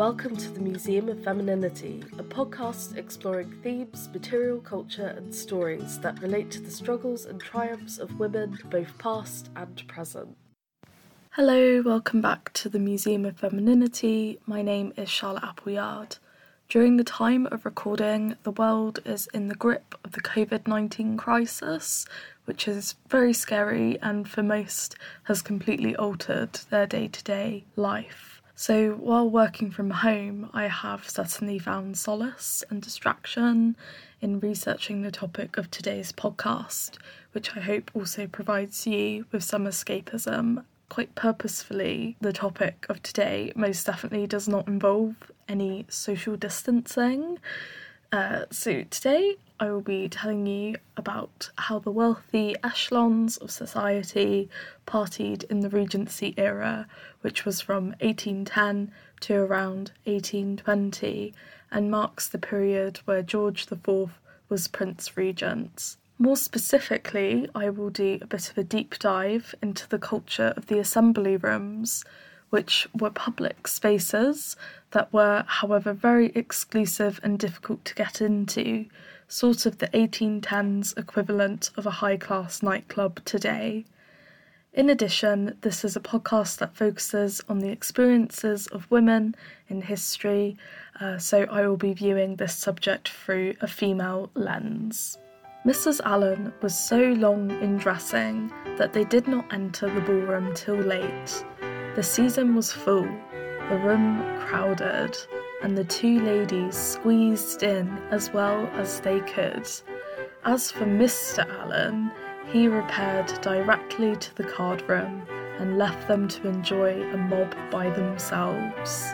Welcome to the Museum of Femininity, a podcast exploring themes, material culture, and stories that relate to the struggles and triumphs of women, both past and present. Hello, welcome back to the Museum of Femininity. My name is Charlotte Appleyard. During the time of recording, the world is in the grip of the COVID 19 crisis, which is very scary and for most has completely altered their day to day life. So, while working from home, I have certainly found solace and distraction in researching the topic of today's podcast, which I hope also provides you with some escapism quite purposefully, the topic of today most definitely does not involve any social distancing. Uh, so, today I will be telling you about how the wealthy echelons of society partied in the Regency era, which was from 1810 to around 1820, and marks the period where George IV was Prince Regent. More specifically, I will do a bit of a deep dive into the culture of the assembly rooms, which were public spaces that were, however, very exclusive and difficult to get into, sort of the 1810s equivalent of a high class nightclub today. In addition, this is a podcast that focuses on the experiences of women in history, uh, so I will be viewing this subject through a female lens. Mrs. Allen was so long in dressing that they did not enter the ballroom till late. The season was full, the room crowded, and the two ladies squeezed in as well as they could. As for Mr. Allen, he repaired directly to the card room and left them to enjoy a mob by themselves.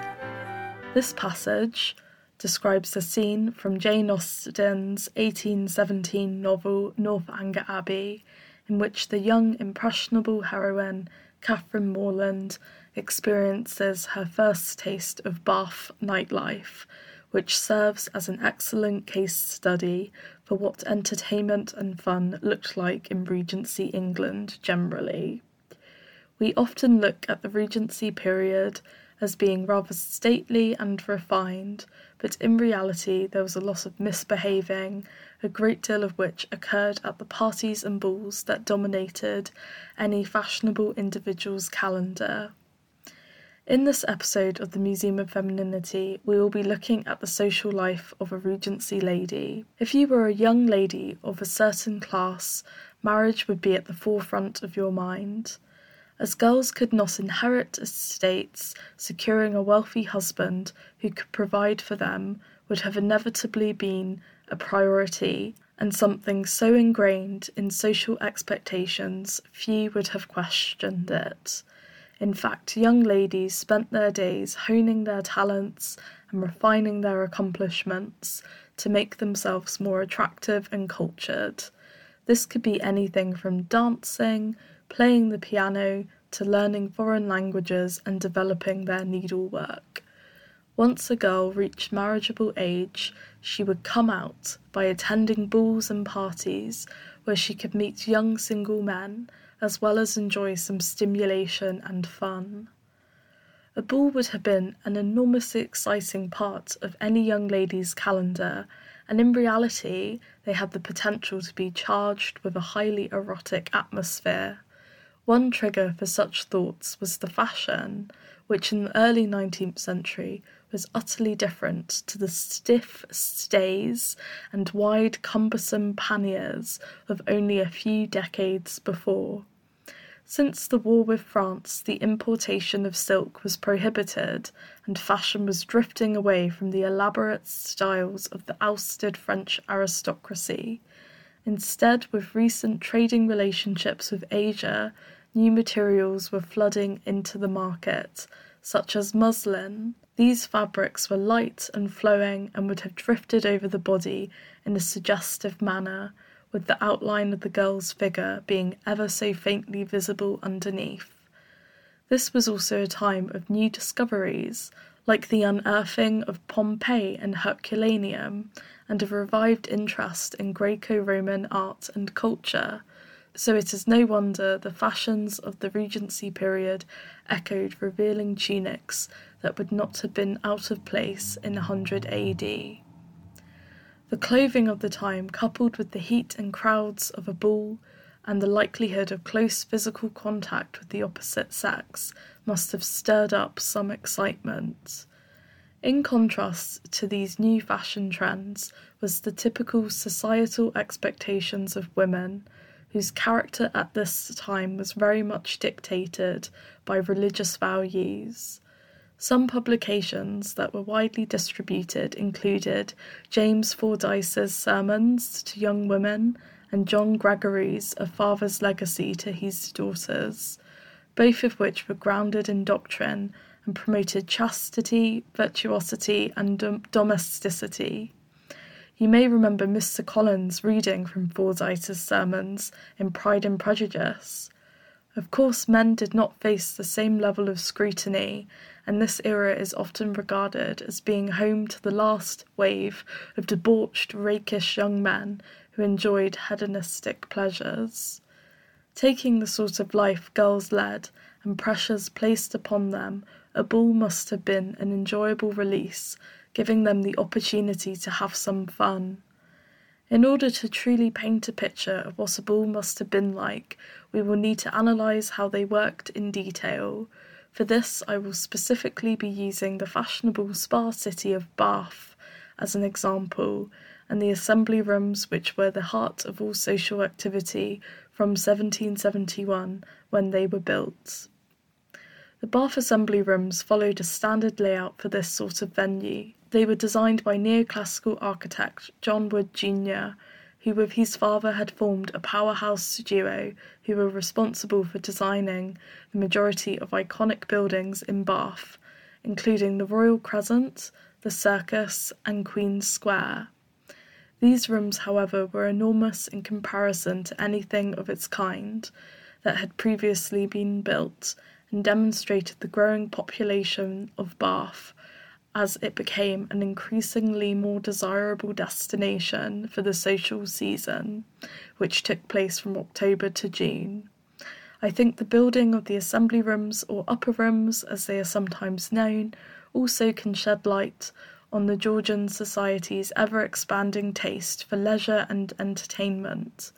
This passage, describes a scene from Jane Austen's 1817 novel Northanger Abbey, in which the young, impressionable heroine, Catherine Morland, experiences her first taste of Bath nightlife, which serves as an excellent case study for what entertainment and fun looked like in Regency England generally. We often look at the Regency period as being rather stately and refined, but in reality there was a lot of misbehaving, a great deal of which occurred at the parties and balls that dominated any fashionable individual's calendar. In this episode of the Museum of Femininity, we will be looking at the social life of a Regency lady. If you were a young lady of a certain class, marriage would be at the forefront of your mind. As girls could not inherit estates, securing a wealthy husband who could provide for them would have inevitably been a priority and something so ingrained in social expectations few would have questioned it. In fact, young ladies spent their days honing their talents and refining their accomplishments to make themselves more attractive and cultured. This could be anything from dancing, playing the piano, to learning foreign languages and developing their needlework. Once a girl reached marriageable age, she would come out by attending balls and parties where she could meet young single men as well as enjoy some stimulation and fun. A ball would have been an enormously exciting part of any young lady's calendar, and in reality, they had the potential to be charged with a highly erotic atmosphere. One trigger for such thoughts was the fashion, which in the early 19th century was utterly different to the stiff stays and wide, cumbersome panniers of only a few decades before. Since the war with France, the importation of silk was prohibited, and fashion was drifting away from the elaborate styles of the ousted French aristocracy. Instead, with recent trading relationships with Asia, new materials were flooding into the market, such as muslin. These fabrics were light and flowing and would have drifted over the body in a suggestive manner, with the outline of the girl's figure being ever so faintly visible underneath. This was also a time of new discoveries, like the unearthing of Pompeii and Herculaneum, and of revived interest in Greco Roman art and culture so it is no wonder the fashions of the Regency period echoed revealing tunics that would not have been out of place in 100 AD. The clothing of the time, coupled with the heat and crowds of a ball and the likelihood of close physical contact with the opposite sex, must have stirred up some excitement. In contrast to these new fashion trends was the typical societal expectations of women, whose character at this time was very much dictated by religious values. Some publications that were widely distributed included James Fordyce's Sermons to Young Women and John Gregory's A Father's Legacy to His Daughters, both of which were grounded in doctrine and promoted chastity, virtuosity, and dom- domesticity. You may remember Mr. Collins reading from Fordyce's sermons in Pride and Prejudice. Of course, men did not face the same level of scrutiny, and this era is often regarded as being home to the last wave of debauched, rakish young men who enjoyed hedonistic pleasures. Taking the sort of life girls led and pressures placed upon them a ball must have been an enjoyable release, giving them the opportunity to have some fun. In order to truly paint a picture of what a ball must have been like, we will need to analyse how they worked in detail. For this, I will specifically be using the fashionable spa city of Bath as an example, and the assembly rooms, which were the heart of all social activity from 1771 when they were built. The Bath Assembly Rooms followed a standard layout for this sort of venue. They were designed by neoclassical architect John Wood Jr., who with his father had formed a powerhouse duo who were responsible for designing the majority of iconic buildings in Bath, including the Royal Crescent, the Circus, and Queen's Square. These rooms, however, were enormous in comparison to anything of its kind that had previously been built and demonstrated the growing population of Bath as it became an increasingly more desirable destination for the social season, which took place from October to June. I think the building of the assembly rooms, or upper rooms as they are sometimes known, also can shed light on the Georgian society's ever expanding taste for leisure and entertainment.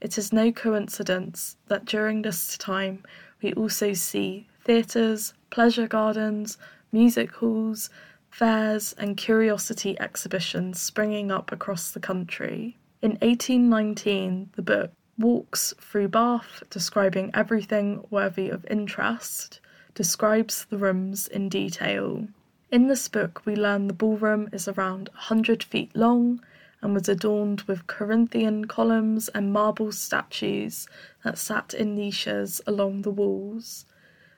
It is no coincidence that during this time we also see theatres, pleasure gardens, music halls, fairs, and curiosity exhibitions springing up across the country. In 1819, the book Walks Through Bath, describing everything worthy of interest, describes the rooms in detail. In this book, we learn the ballroom is around 100 feet long and was adorned with Corinthian columns and marble statues that sat in niches along the walls.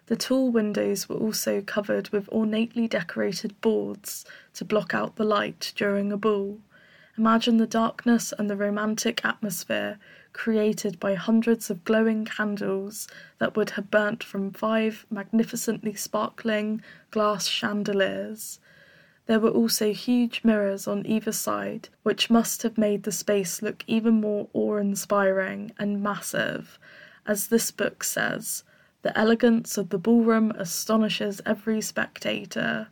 The tall windows were also covered with ornately decorated boards to block out the light during a ball. Imagine the darkness and the romantic atmosphere created by hundreds of glowing candles that would have burnt from five magnificently sparkling glass chandeliers. There were also huge mirrors on either side, which must have made the space look even more awe inspiring and massive. As this book says, the elegance of the ballroom astonishes every spectator.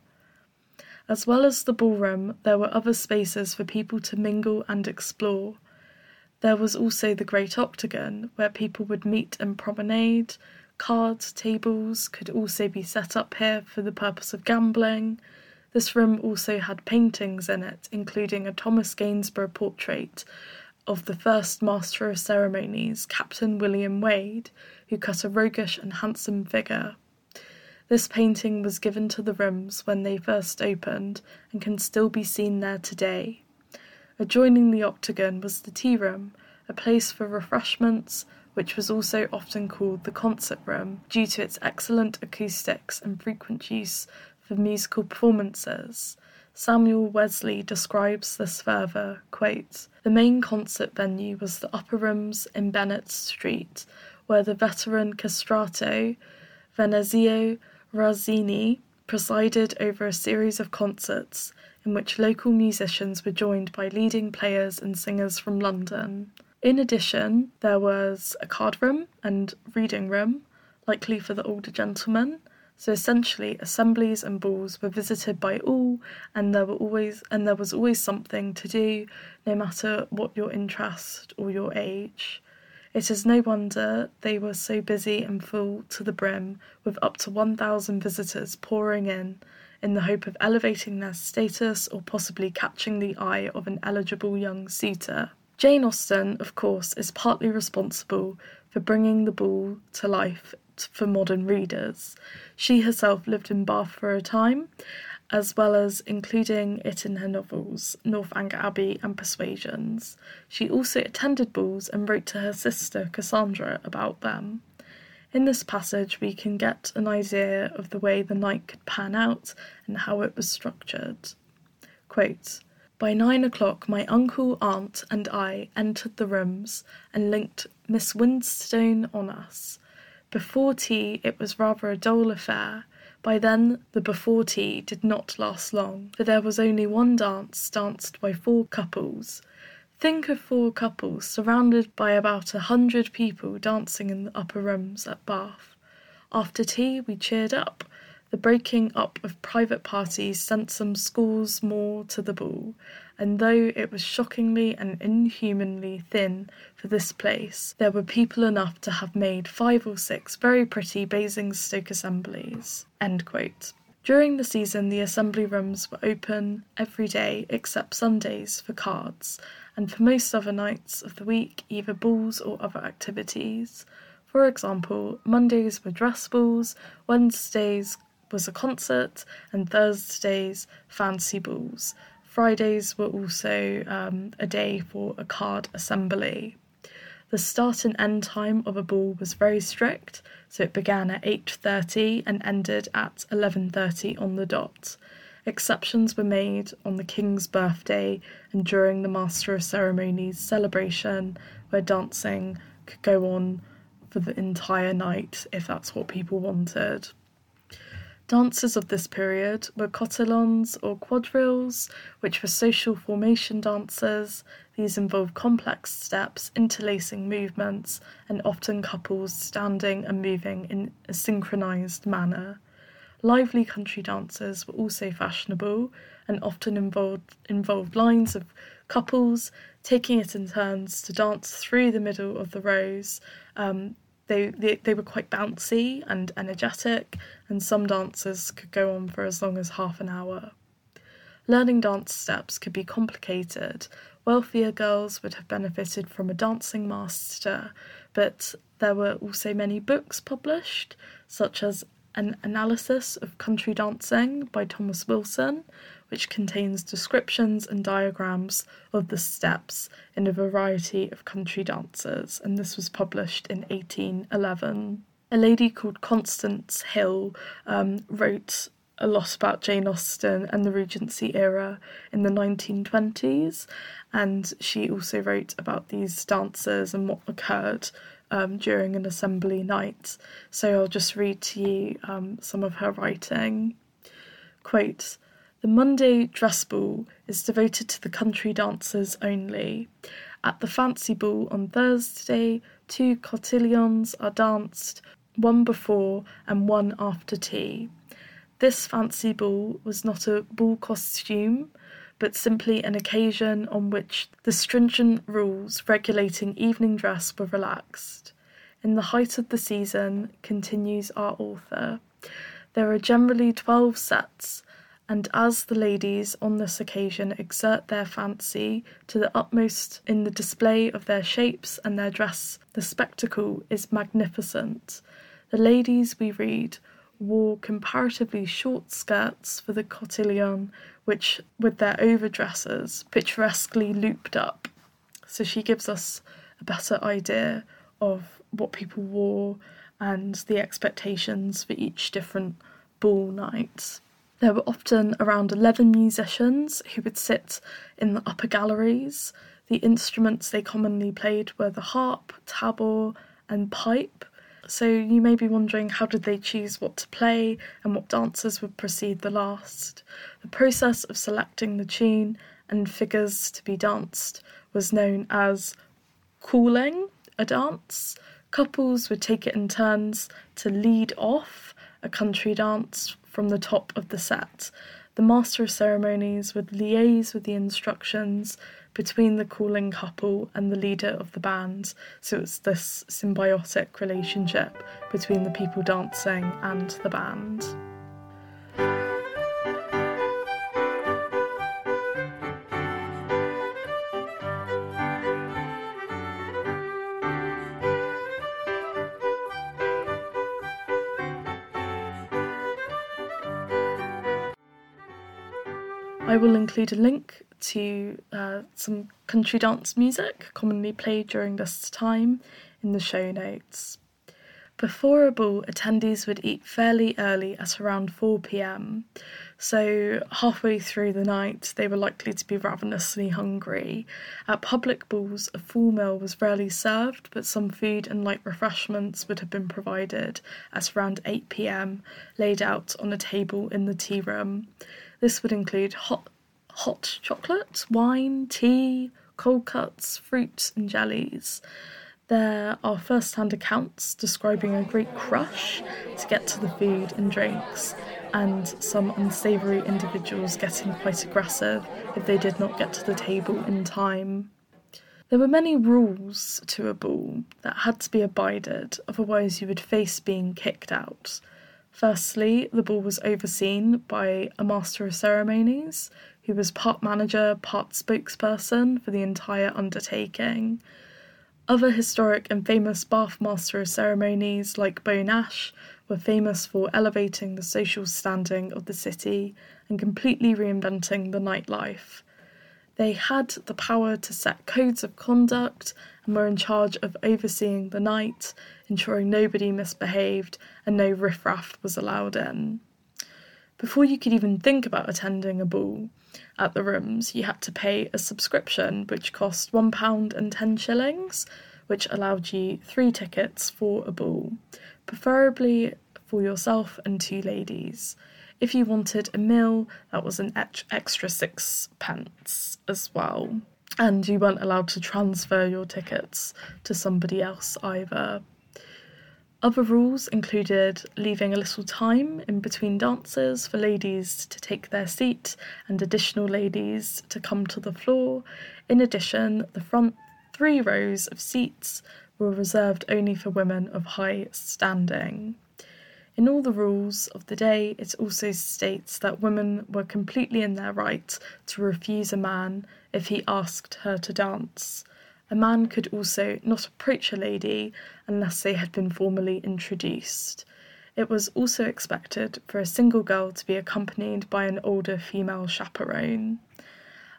As well as the ballroom, there were other spaces for people to mingle and explore. There was also the great octagon, where people would meet and promenade. Cards, tables could also be set up here for the purpose of gambling. This room also had paintings in it, including a Thomas Gainsborough portrait of the first Master of Ceremonies, Captain William Wade, who cut a roguish and handsome figure. This painting was given to the rooms when they first opened and can still be seen there today. Adjoining the octagon was the tea room, a place for refreshments, which was also often called the concert room due to its excellent acoustics and frequent use for musical performances. Samuel Wesley describes this further quote, The main concert venue was the upper rooms in Bennett Street, where the veteran castrato Venanzio Rauzzini presided over a series of concerts in which local musicians were joined by leading players and singers from London. In addition, there was a card room and reading room, likely for the older gentlemen, So essentially, assemblies and balls were visited by all, and there were always and there was always something to do, no matter what your interest or your age. It is no wonder they were so busy and full to the brim, with up to 1,000 visitors pouring in, in the hope of elevating their status or possibly catching the eye of an eligible young suitor. Jane Austen, of course, is partly responsible for bringing the ball to life for modern readers. She herself lived in Bath for a time, as well as including it in her novels, Northanger Abbey and Persuasions. She also attended balls and wrote to her sister Cassandra about them. In this passage, we can get an idea of the way the night could pan out and how it was structured. Quote, by nine o'clock, my uncle, aunt, and I entered the rooms and linked Miss Winstone on us. Before tea, it was rather a dull affair. By then, the before tea did not last long, for there was only one dance danced by four couples. Think of four couples surrounded by about a hundred people dancing in the upper rooms at Bath. After tea, we cheered up. The breaking up of private parties sent some scores more to the ball, and though it was shockingly and inhumanly thin for this place, there were people enough to have made five or six very pretty Basingstoke assemblies. During the season, the assembly rooms were open every day except Sundays for cards, and for most other nights of the week, either balls or other activities. For example, Mondays were dress balls, Wednesdays was a concert, and Thursdays fancy balls. Fridays were also um, a day for a card assembly. The start and end time of a ball was very strict, so it began at 8:30 and ended at 11:30 on the dot. Exceptions were made on the king's birthday and during the master of ceremonies celebration where dancing could go on for the entire night if that's what people wanted. Dances of this period were cotillons or quadrilles, which were social formation dances. These involved complex steps, interlacing movements, and often couples standing and moving in a synchronized manner. Lively country dances were also fashionable and often involved, involved lines of couples taking it in turns to dance through the middle of the rows, um, they, they, they were quite bouncy and energetic, and some dances could go on for as long as half an hour. Learning dance steps could be complicated. Wealthier girls would have benefited from a dancing master, but there were also many books published, such as An Analysis of Country Dancing by Thomas Wilson, which contains descriptions and diagrams of the steps in a variety of country dances, and this was published in 1811. A lady called Constance Hill um, wrote a lot about Jane Austen and the Regency era in the 1920s, and she also wrote about these dances and what occurred um, during an assembly night. So I'll just read to you um, some of her writing. Quote, the Monday dress ball is devoted to the country dancers only. At the fancy ball on Thursday, two cotillons are danced, one before and one after tea. This fancy ball was not a ball costume, but simply an occasion on which the stringent rules regulating evening dress were relaxed. In the height of the season, continues our author, there are generally twelve sets, and as the ladies on this occasion exert their fancy to the utmost in the display of their shapes and their dress, the spectacle is magnificent. The ladies, we read, wore comparatively short skirts for the cotillon, which, with their overdresses, picturesquely looped up. So she gives us a better idea of what people wore and the expectations for each different ball night. There were often around 11 musicians who would sit in the upper galleries. The instruments they commonly played were the harp, tabor, and pipe. So you may be wondering how did they choose what to play and what dances would precede the last. The process of selecting the tune and figures to be danced was known as calling a dance. Couples would take it in turns to lead off a country dance from the top of the set. The master of ceremonies would liaise with the instructions between the calling couple and the leader of the band, so it's this symbiotic relationship between the people dancing and the band. I will include a link to uh, some country dance music commonly played during this time in the show notes. Before a ball, attendees would eat fairly early at around 4 pm, so halfway through the night they were likely to be ravenously hungry. At public balls, a full meal was rarely served, but some food and light refreshments would have been provided at around 8 pm, laid out on a table in the tea room. This would include hot, hot chocolate, wine, tea, cold cuts, fruits, and jellies. There are first hand accounts describing a great crush to get to the food and drinks, and some unsavoury individuals getting quite aggressive if they did not get to the table in time. There were many rules to a ball that had to be abided, otherwise, you would face being kicked out. Firstly, the ball was overseen by a master of ceremonies who was part manager, part spokesperson for the entire undertaking. Other historic and famous Bath Master of Ceremonies, like Beau Nash, were famous for elevating the social standing of the city and completely reinventing the nightlife. They had the power to set codes of conduct and were in charge of overseeing the night, ensuring nobody misbehaved and no riffraff was allowed in. Before you could even think about attending a ball at the rooms, you had to pay a subscription which cost £1 and 10 shillings, which allowed you three tickets for a ball, preferably for yourself and two ladies. If you wanted a meal, that was an extra six pence as well. And you weren't allowed to transfer your tickets to somebody else either. Other rules included leaving a little time in between dances for ladies to take their seat and additional ladies to come to the floor. In addition, the front three rows of seats were reserved only for women of high standing. In all the rules of the day, it also states that women were completely in their right to refuse a man if he asked her to dance. A man could also not approach a lady unless they had been formally introduced. It was also expected for a single girl to be accompanied by an older female chaperone.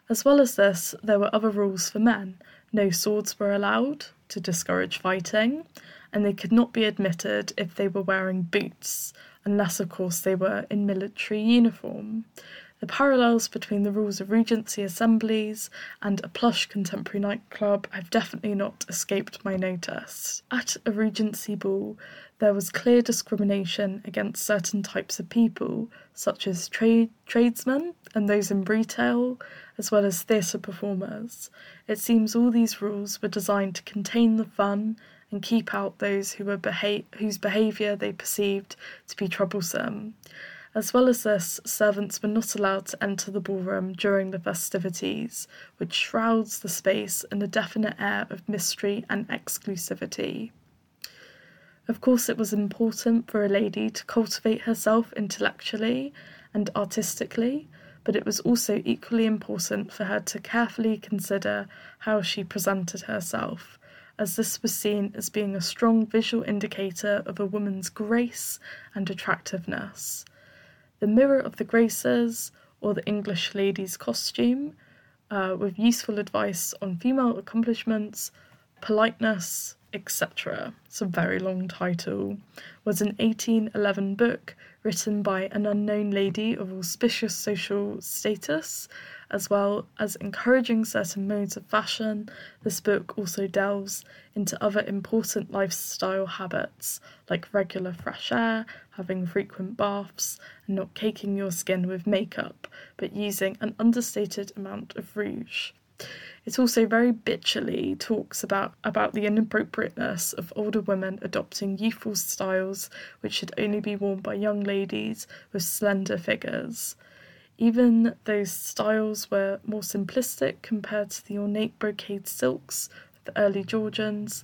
As well as this, there were other rules for men. No swords were allowed to discourage fighting, and they could not be admitted if they were wearing boots, unless, of course, they were in military uniform. The parallels between the rules of Regency assemblies and a plush contemporary nightclub have definitely not escaped my notice. At a Regency ball, there was clear discrimination against certain types of people, such as trade tradesmen and those in retail, as well as theatre performers. It seems all these rules were designed to contain the fun and keep out those who were beha- whose behaviour they perceived to be troublesome. As well as this, servants were not allowed to enter the ballroom during the festivities, which shrouds the space in a definite air of mystery and exclusivity. Of course, it was important for a lady to cultivate herself intellectually and artistically, but it was also equally important for her to carefully consider how she presented herself, as this was seen as being a strong visual indicator of a woman's grace and attractiveness. The Mirror of the Graces, or the English Lady's Costume, uh, with useful advice on female accomplishments, politeness, etc. It's a very long title. Was an 1811 book written by an unknown lady of auspicious social status as well as encouraging certain modes of fashion, this book also delves into other important lifestyle habits like regular fresh air, having frequent baths, and not caking your skin with makeup, but using an understated amount of rouge. It also very bitchily talks about, about the inappropriateness of older women adopting youthful styles which should only be worn by young ladies with slender figures. Even those styles were more simplistic compared to the ornate brocade silks of the early Georgians,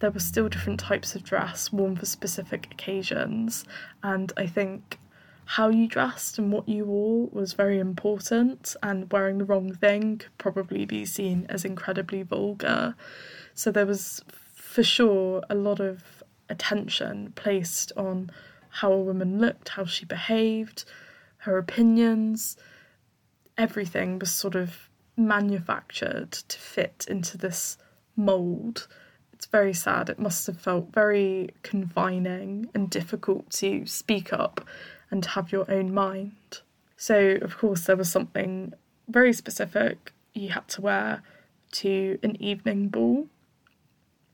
there were still different types of dress worn for specific occasions, and I think how you dressed and what you wore was very important, and wearing the wrong thing could probably be seen as incredibly vulgar. So there was for sure a lot of attention placed on how a woman looked, how she behaved, her opinions. Everything was sort of manufactured to fit into this mould. It's very sad. It must have felt very confining and difficult to speak up and have your own mind. So, of course, there was something very specific you had to wear to an evening ball,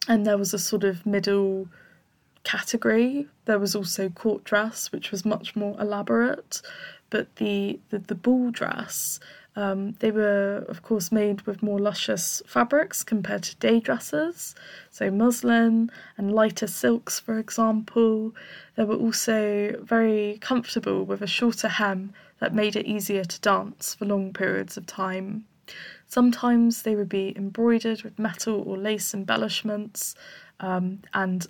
and there was a sort of middle category. There was also court dress, which was much more elaborate, but the the, the ball dress um, they were, of course, made with more luscious fabrics compared to day dresses, so muslin and lighter silks, for example. They were also very comfortable with a shorter hem that made it easier to dance for long periods of time. Sometimes they would be embroidered with metal or lace embellishments, um, and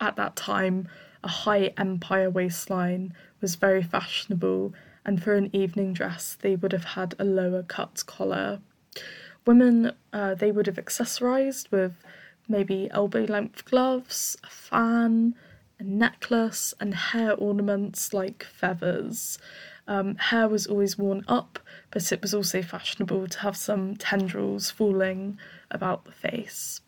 at that time, a high empire waistline was very fashionable and for an evening dress, they would have had a lower cut collar. Women, uh, they would have accessorized with maybe elbow length gloves, a fan, a necklace, and hair ornaments like feathers. Um, hair was always worn up, but it was also fashionable to have some tendrils falling about the face.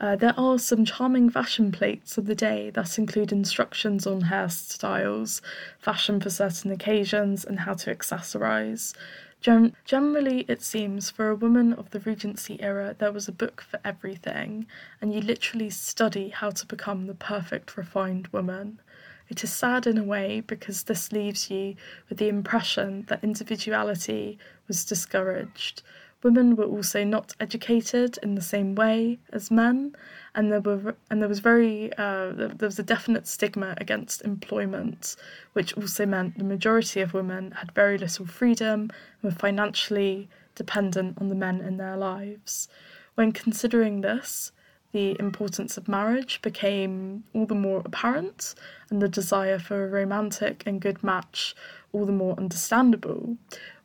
Uh, there are some charming fashion plates of the day that include instructions on hairstyles, fashion for certain occasions, and how to accessorize. Gen- generally, it seems for a woman of the Regency era, there was a book for everything, and you literally study how to become the perfect refined woman. It is sad in a way because this leaves you with the impression that individuality was discouraged, Women were also not educated in the same way as men, and there were and there was very uh, there was a definite stigma against employment, which also meant the majority of women had very little freedom and were financially dependent on the men in their lives. When considering this, the importance of marriage became all the more apparent, and the desire for a romantic and good match all the more understandable.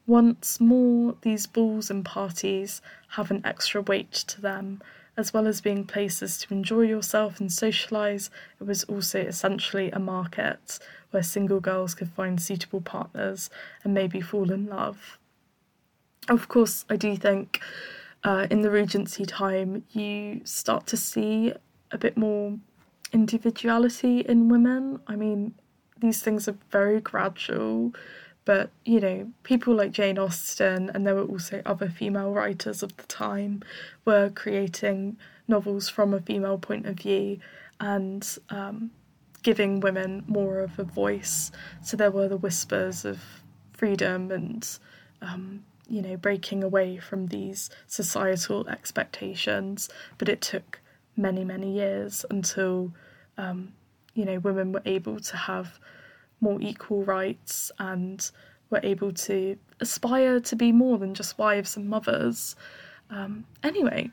Once more, these balls and parties have an extra weight to them. As well as being places to enjoy yourself and socialise, it was also essentially a market where single girls could find suitable partners and maybe fall in love. Of course, I do think uh, in the Regency time you start to see a bit more individuality in women. I mean, these things are very gradual. But, you know, people like Jane Austen, and there were also other female writers of the time, were creating novels from a female point of view and um, giving women more of a voice. So there were the whispers of freedom and, um, you know, breaking away from these societal expectations. But it took many, many years until, um, you know, women were able to have more equal rights and were able to aspire to be more than just wives and mothers. Um, anyway,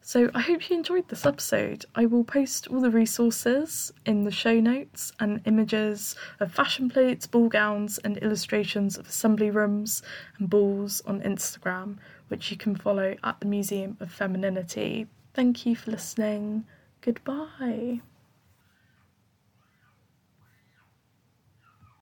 so I hope you enjoyed this episode. I will post all the resources in the show notes and images of fashion plates, ball gowns, and illustrations of assembly rooms and balls on Instagram, which you can follow at the Museum of Femininity. Thank you for listening. Goodbye.